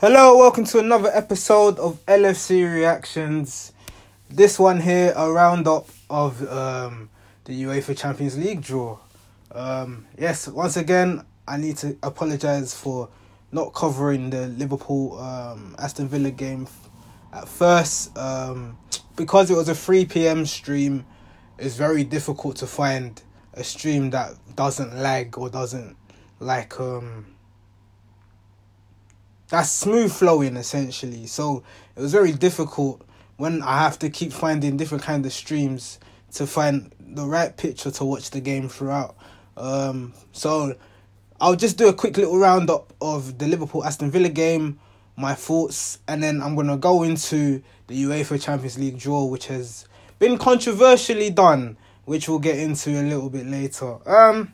Hello, welcome to another episode of LFC Reactions. This one here, a roundup of um, the UEFA Champions League draw. Um, yes, once again, I need to apologise for not covering the Liverpool um, Aston Villa game at first. Um, because it was a 3 pm stream, it's very difficult to find a stream that doesn't lag or doesn't like um that's smooth flowing essentially. So it was very difficult when I have to keep finding different kind of streams to find the right picture to watch the game throughout. Um, so I'll just do a quick little roundup of the Liverpool Aston Villa game, my thoughts, and then I'm gonna go into the UEFA Champions League draw, which has been controversially done, which we'll get into a little bit later. Um,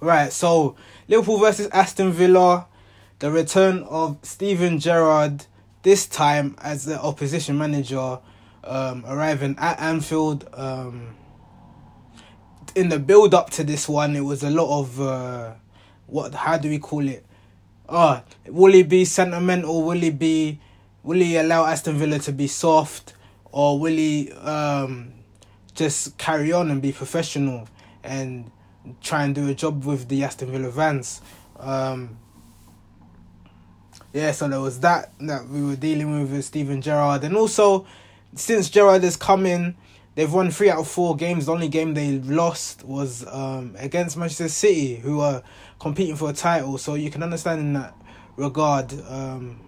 right, so Liverpool versus Aston Villa, the return of Steven Gerrard this time as the opposition manager, um, arriving at Anfield. Um, in the build up to this one, it was a lot of uh, what? How do we call it? Ah, oh, will he be sentimental? Will he be? Will he allow Aston Villa to be soft, or will he um, just carry on and be professional and try and do a job with the Aston Villa fans? Um, yeah, so there was that that we were dealing with with Steven Gerrard, and also since Gerrard has come in, they've won three out of four games. The only game they lost was um, against Manchester City, who are competing for a title. So you can understand in that regard um,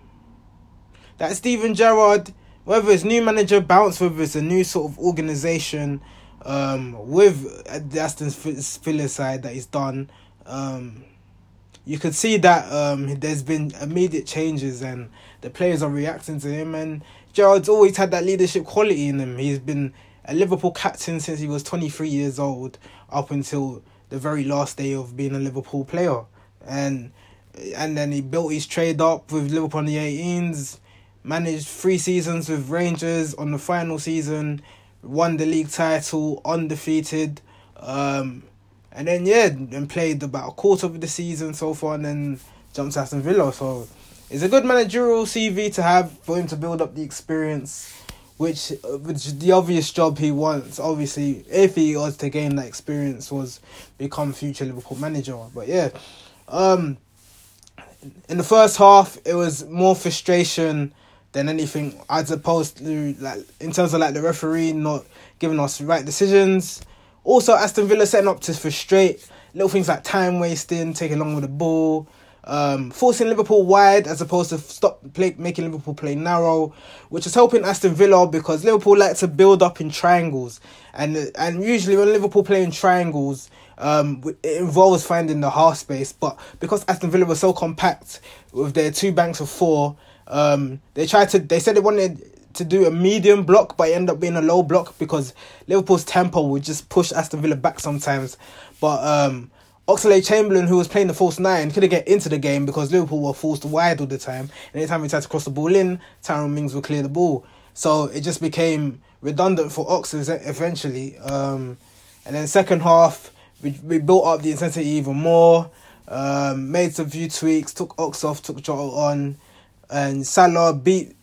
that Steven Gerrard, whether it's new manager bounce, whether it's a new sort of organization um, with the Aston Villa side that he's done, um, you could see that um, there's been immediate changes and the players are reacting to him. And Gerrard's always had that leadership quality in him. He's been a Liverpool captain since he was 23 years old up until the very last day of being a Liverpool player. And and then he built his trade up with Liverpool on the 18s managed three seasons with Rangers on the final season, won the league title undefeated, um, and then yeah, and played about a quarter of the season so far, and then jumped to Aston Villa. So it's a good managerial CV to have for him to build up the experience. Which, which the obvious job he wants, obviously, if he was to gain that experience, was become future Liverpool manager. But yeah, um, in the first half, it was more frustration than anything as opposed to like in terms of like the referee not giving us right decisions. Also Aston Villa setting up to frustrate little things like time wasting, taking long with the ball, um, forcing Liverpool wide as opposed to stop play, making Liverpool play narrow, which is helping Aston Villa because Liverpool like to build up in triangles, and and usually when Liverpool play in triangles, um, it involves finding the half space. But because Aston Villa was so compact with their two banks of four, um, they tried to. They said they wanted to do a medium block, but it ended up being a low block because Liverpool's tempo would just push Aston Villa back sometimes. But um, Oxlade Chamberlain, who was playing the false nine, couldn't get into the game because Liverpool were forced wide all the time. And anytime he tried to cross the ball in, Tyrone Mings would clear the ball. So it just became redundant for Ox eventually. Um, and then second half, we, we built up the intensity even more. Um, made some few tweaks, took Ox off, took Jota on and Salah beat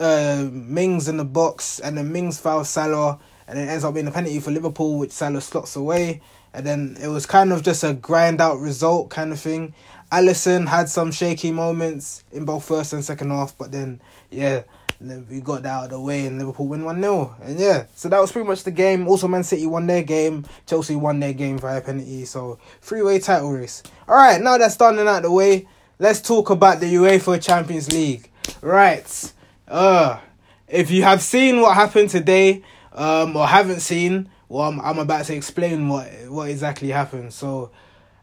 uh, Mings in the box, and then Mings fouls Salah, and it ends up being a penalty for Liverpool, which Salah slots away. And then it was kind of just a grind out result kind of thing. Alisson had some shaky moments in both first and second half, but then yeah, then we got that out of the way and Liverpool win 1 0. And yeah, so that was pretty much the game. Also, Man City won their game, Chelsea won their game via penalty. So, three way title race. Alright, now that's done and out of the way let's talk about the UEFA Champions League. Right. Uh if you have seen what happened today, um, or haven't seen, well, I'm, I'm about to explain what what exactly happened. So,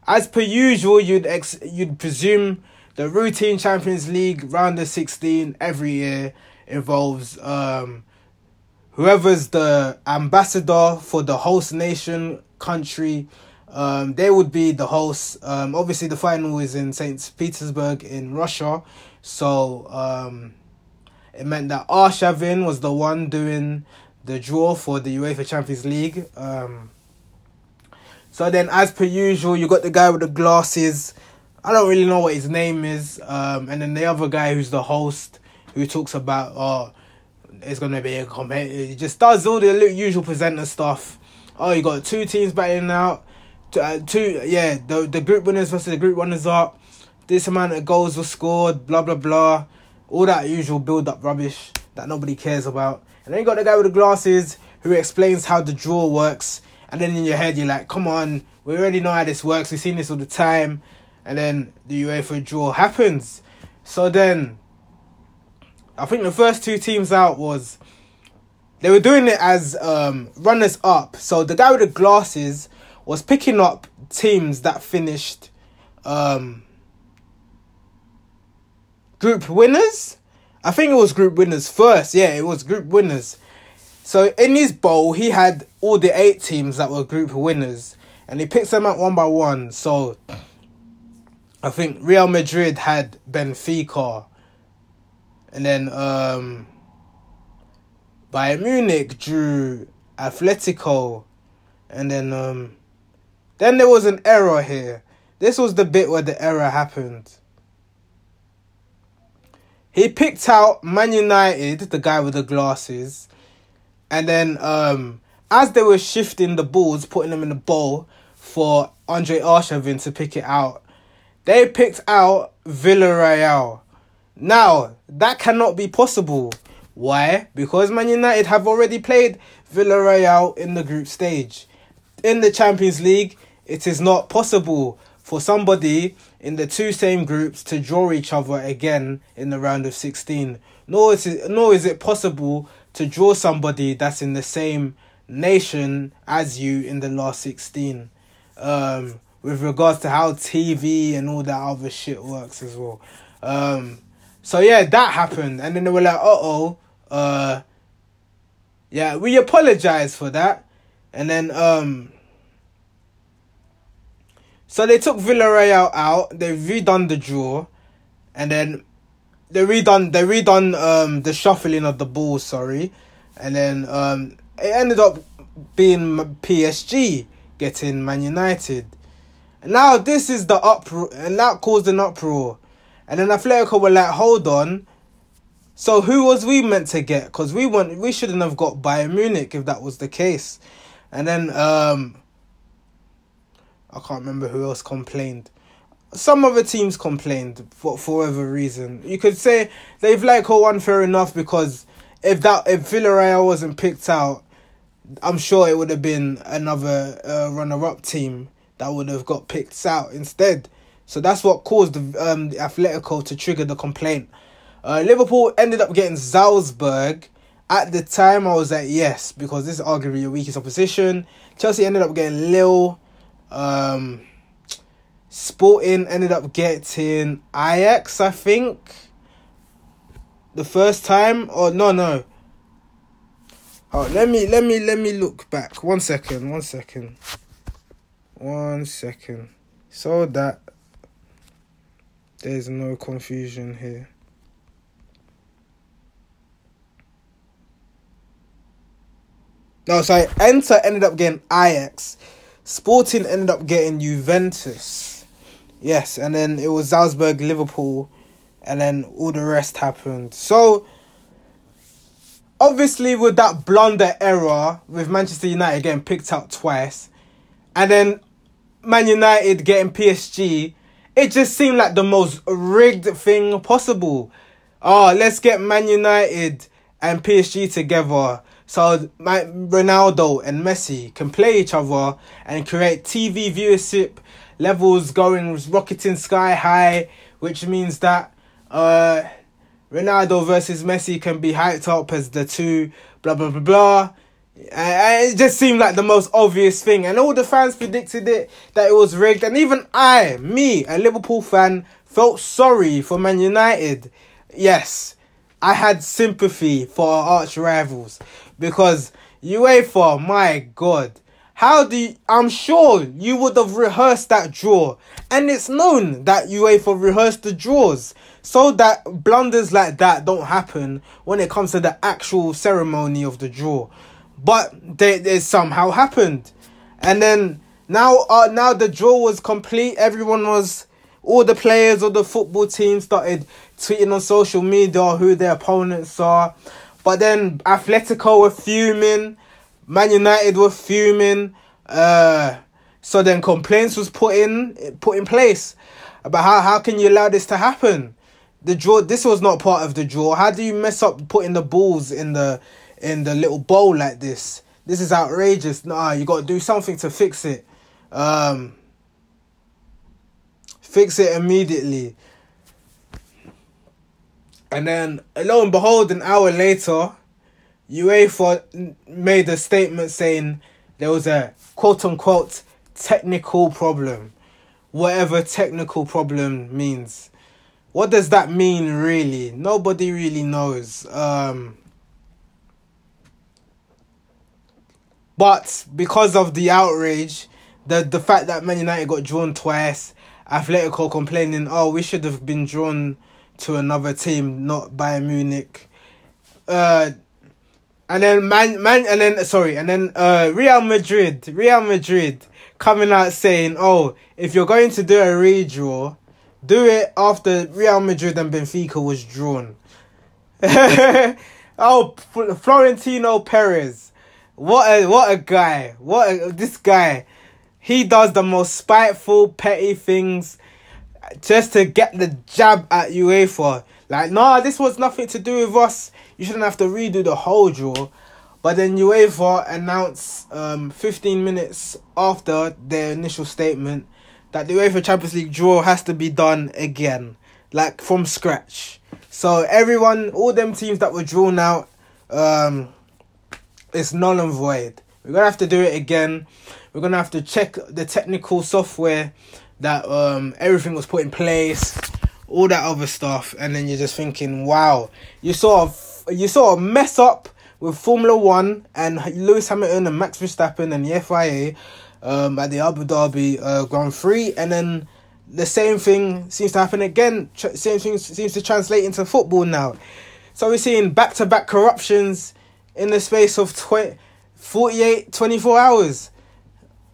as per usual, you'd ex you'd presume the routine Champions League round of sixteen every year involves um whoever's the ambassador for the host nation country um, they would be the host Um, obviously, the final is in St. Petersburg in Russia. So um, it meant that Arshavin was the one doing the draw for the UEFA Champions League. Um, so then, as per usual, you got the guy with the glasses. I don't really know what his name is. Um, and then the other guy who's the host who talks about oh, it's gonna be a competitive. He just does all the usual presenter stuff. Oh, you got two teams battling out. Uh, two, yeah, the the group winners versus the group runners up. This amount of goals were scored. Blah blah blah. All that usual build up rubbish that nobody cares about. And then you got the guy with the glasses who explains how the draw works. And then in your head, you're like, come on, we already know how this works. We've seen this all the time. And then the UEFA draw happens. So then, I think the first two teams out was they were doing it as um, runners up. So the guy with the glasses was picking up teams that finished um, group winners. I think it was group winners first. Yeah, it was group winners. So in his bowl, he had all the eight teams that were group winners, and he picked them out one by one. So I think Real Madrid had Benfica, and then um, Bayern Munich drew Atletico, and then um, then there was an error here. This was the bit where the error happened. He picked out Man United, the guy with the glasses, and then um, as they were shifting the balls, putting them in the bowl for Andre Arshavin to pick it out, they picked out Villarreal. Now, that cannot be possible. Why? Because Man United have already played Villarreal in the group stage. In the Champions League, it is not possible for somebody in the two same groups to draw each other again in the round of 16. Nor is it, nor is it possible to draw somebody that's in the same nation as you in the last 16. Um, with regards to how TV and all that other shit works as well. Um, so yeah, that happened, and then they were like, "Uh oh, uh, yeah, we apologize for that," and then um, so they took Villarreal out, they redone the draw, and then they redone they redone um the shuffling of the ball, sorry, and then um it ended up being PSG getting Man United. Now this is the uproar, and that caused an uproar. And then Atletico were like, hold on. So who was we meant to get? Because we want we shouldn't have got Bayern Munich if that was the case. And then um I can't remember who else complained. Some other teams complained for for whatever reason. You could say they've like one fair enough because if that if Villarreal wasn't picked out, I'm sure it would have been another uh, runner-up team that would have got picked out instead. So that's what caused the, um, the Atletico to trigger the complaint. Uh, Liverpool ended up getting Salzburg. At the time, I was like, yes, because this is arguably your weakest opposition. Chelsea ended up getting Lille. Um, Sporting ended up getting Ajax, I think. The first time, or no, no. Oh, let me let me let me look back. One second, one second, one second, so that there's no confusion here. No, sorry. Inter ended up getting Ajax. Sporting ended up getting Juventus. Yes, and then it was Salzburg, Liverpool, and then all the rest happened. So, obviously, with that blunder error with Manchester United getting picked out twice, and then Man United getting PSG, it just seemed like the most rigged thing possible. Oh, let's get Man United and PSG together so my Ronaldo and Messi can play each other and create TV viewership levels going rocketing sky high, which means that uh, Ronaldo versus Messi can be hyped up as the two blah blah blah blah. It just seemed like the most obvious thing, and all the fans predicted it that it was rigged, and even I, me, a Liverpool fan, felt sorry for Man United. Yes, I had sympathy for our arch rivals because UEFA, my God, how do you, I'm sure you would have rehearsed that draw, and it's known that UEFA rehearsed the draws so that blunders like that don't happen when it comes to the actual ceremony of the draw. But they, they somehow happened, and then now uh, now the draw was complete. Everyone was all the players of the football team started tweeting on social media who their opponents are. But then Atletico were fuming, Man United were fuming. Uh, so then complaints was put in put in place about how how can you allow this to happen? The draw. This was not part of the draw. How do you mess up putting the balls in the in the little bowl like this? This is outrageous. Nah, you got to do something to fix it. Um, fix it immediately. And then, lo and behold, an hour later, UEFA made a statement saying there was a quote unquote technical problem. Whatever technical problem means. What does that mean, really? Nobody really knows. Um, but because of the outrage, the, the fact that Man United got drawn twice, Atletico complaining, oh, we should have been drawn to another team, not Bayern Munich. Uh, and then man, man, and then sorry, and then uh, Real Madrid, Real Madrid coming out saying, "Oh, if you're going to do a redraw, do it after Real Madrid and Benfica was drawn." oh, Florentino Perez, what a what a guy! What a, this guy, he does the most spiteful, petty things just to get the jab at UEFA. Like, nah, this was nothing to do with us. You shouldn't have to redo the whole draw. But then UEFA announced um, 15 minutes after their initial statement that the UEFA Champions League draw has to be done again, like from scratch. So everyone, all them teams that were drawn out, um, it's null and void. We're gonna have to do it again. We're gonna have to check the technical software that um, everything was put in place, all that other stuff, and then you're just thinking, wow, you sort of you sort of mess up with Formula One and Lewis Hamilton and Max Verstappen and the FIA um, at the Abu Dhabi uh, Grand Prix, and then the same thing seems to happen again. Tr- same thing seems to translate into football now. So we're seeing back to back corruptions in the space of tw- 48, 24 hours.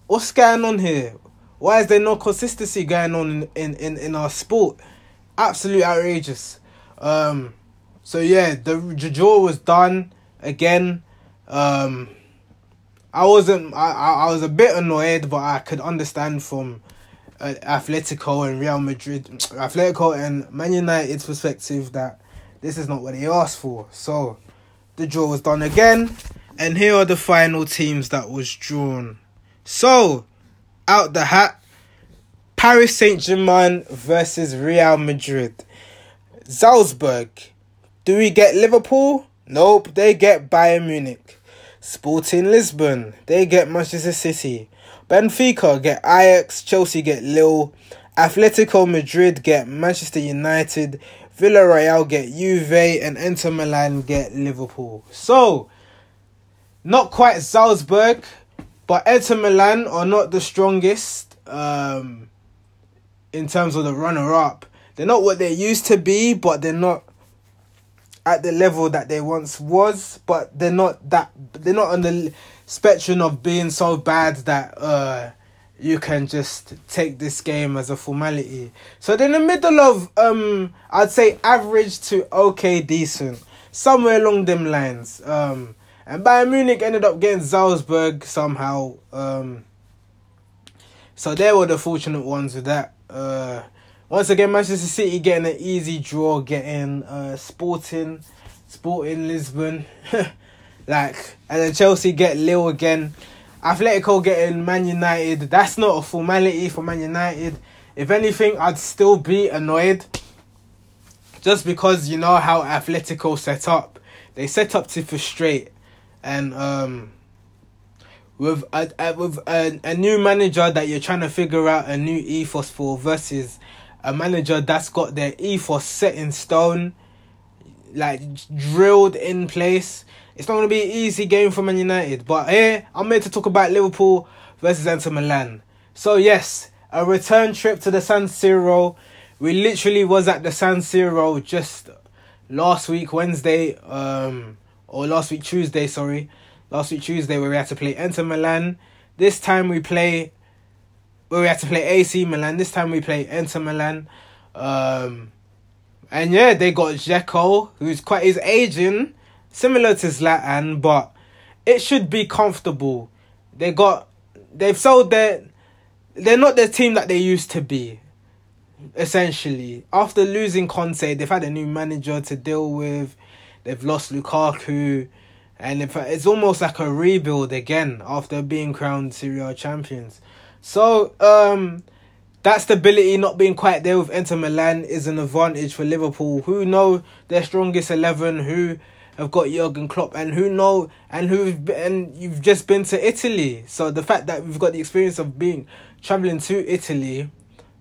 What's going on here? Why is there no consistency going on in, in, in our sport? Absolute outrageous. Um, so yeah, the, the draw was done again. Um, I wasn't. I, I was a bit annoyed, but I could understand from uh, Atletico and Real Madrid, Atletico and Man United's perspective that this is not what they asked for. So the draw was done again, and here are the final teams that was drawn. So out the hat Paris Saint Germain versus Real Madrid. Salzburg. Do we get Liverpool? Nope, they get Bayern Munich. Sporting Lisbon. They get Manchester City. Benfica get Ajax. Chelsea get Lille. Atletico Madrid get Manchester United. Villarreal get Juve. And Inter Milan get Liverpool. So, not quite Salzburg. But Inter Milan are not the strongest um, in terms of the runner up. They're not what they used to be, but they're not at the level that they once was. But they're not that they're not on the spectrum of being so bad that uh, you can just take this game as a formality. So they're in the middle of um, I'd say average to okay decent, somewhere along them lines. Um, and Bayern Munich ended up getting Salzburg somehow. Um, so they were the fortunate ones with that. Uh, once again, Manchester City getting an easy draw, getting uh, Sporting, Sporting Lisbon, like, and then Chelsea get Lille again. Atletico getting Man United. That's not a formality for Man United. If anything, I'd still be annoyed, just because you know how Atletico set up. They set up to frustrate and um, with a, a with a, a new manager that you're trying to figure out a new ethos for versus a manager that's got their ethos set in stone, like drilled in place. It's not gonna be an easy game for Man United. But here I'm here to talk about Liverpool versus Inter Milan. So yes, a return trip to the San Siro. We literally was at the San Siro just last week Wednesday. Um, or last week Tuesday, sorry, last week Tuesday where we had to play Inter Milan. This time we play where we had to play AC Milan. This time we play Inter Milan. Um, and yeah, they got Dzeko, who's quite is aging, similar to Zlatan, but it should be comfortable. They got they've sold their they're not the team that they used to be. Essentially, after losing Conte, they've had a new manager to deal with. They've lost Lukaku, and in fact, it's almost like a rebuild again after being crowned Serie A champions. So, um, that stability not being quite there with Inter Milan is an advantage for Liverpool, who know their strongest eleven, who have got Jurgen Klopp, and who know and who and you've just been to Italy. So the fact that we've got the experience of being traveling to Italy,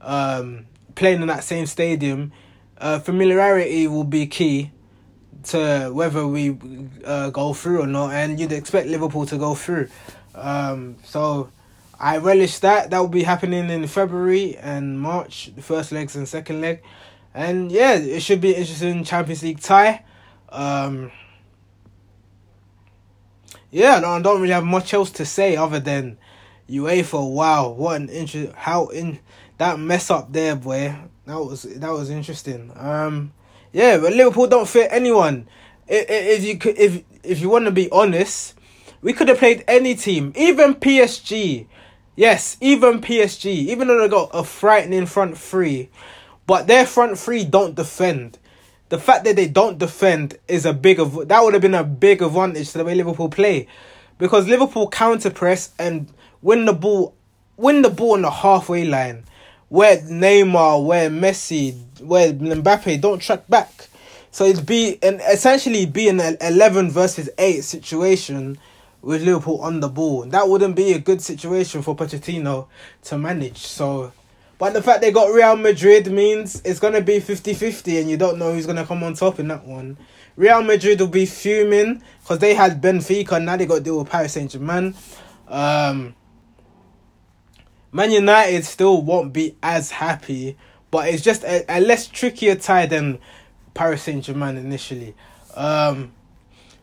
um, playing in that same stadium, uh, familiarity will be key to whether we uh, go through or not, and you'd expect Liverpool to go through. Um, so I relish that. That will be happening in February and March, the first legs and second leg, and yeah, it should be interesting Champions League tie. Um, yeah, I don't really have much else to say other than UEFA. Wow, what an interest! How in that mess up there, boy. That was that was interesting. Um, yeah, but Liverpool don't fit anyone. If, you could, if if you want to be honest, we could have played any team, even PSG. Yes, even PSG, even though they got a frightening front three, but their front three don't defend. The fact that they don't defend is a big that would have been a big advantage to the way Liverpool play, because Liverpool counter press and win the ball, win the ball on the halfway line, where Neymar, where Messi, where Mbappe don't track back. So it'd be an essentially be an eleven versus eight situation with Liverpool on the ball. That wouldn't be a good situation for Pochettino to manage. So but the fact they got Real Madrid means it's gonna be 50-50 and you don't know who's gonna come on top in that one. Real Madrid will be fuming because they had Benfica now they got to deal with Paris Saint Germain. Um, Man United still won't be as happy, but it's just a, a less trickier tie than Paris Saint Germain initially. Um,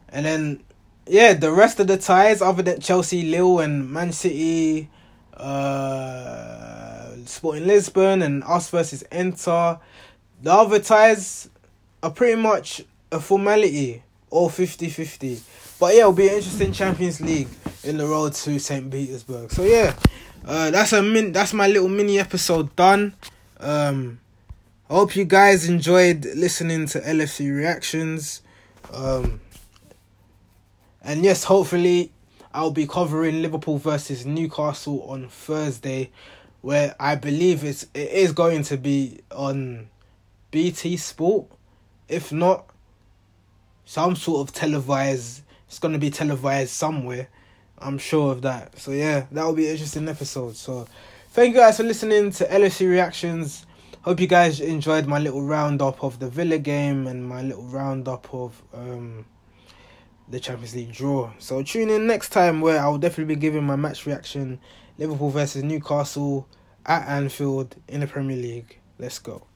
and then yeah, the rest of the ties other than Chelsea, Lille, and Man City, uh, Sporting Lisbon, and us versus Inter, the other ties are pretty much a formality or 50-50. But yeah, it'll be an interesting Champions League in the road to St. Petersburg. So yeah, uh, that's a min. That's my little mini episode done. Um, I hope you guys enjoyed listening to LFC reactions. Um, and yes, hopefully I'll be covering Liverpool versus Newcastle on Thursday, where I believe it's it is going to be on BT Sport. If not, some sort of televised. It's going to be televised somewhere. I'm sure of that. So yeah, that will be an interesting episode. So thank you guys for listening to LFC reactions. Hope you guys enjoyed my little roundup of the Villa game and my little roundup of um the Champions League draw. So tune in next time where I'll definitely be giving my match reaction Liverpool versus Newcastle at Anfield in the Premier League. Let's go.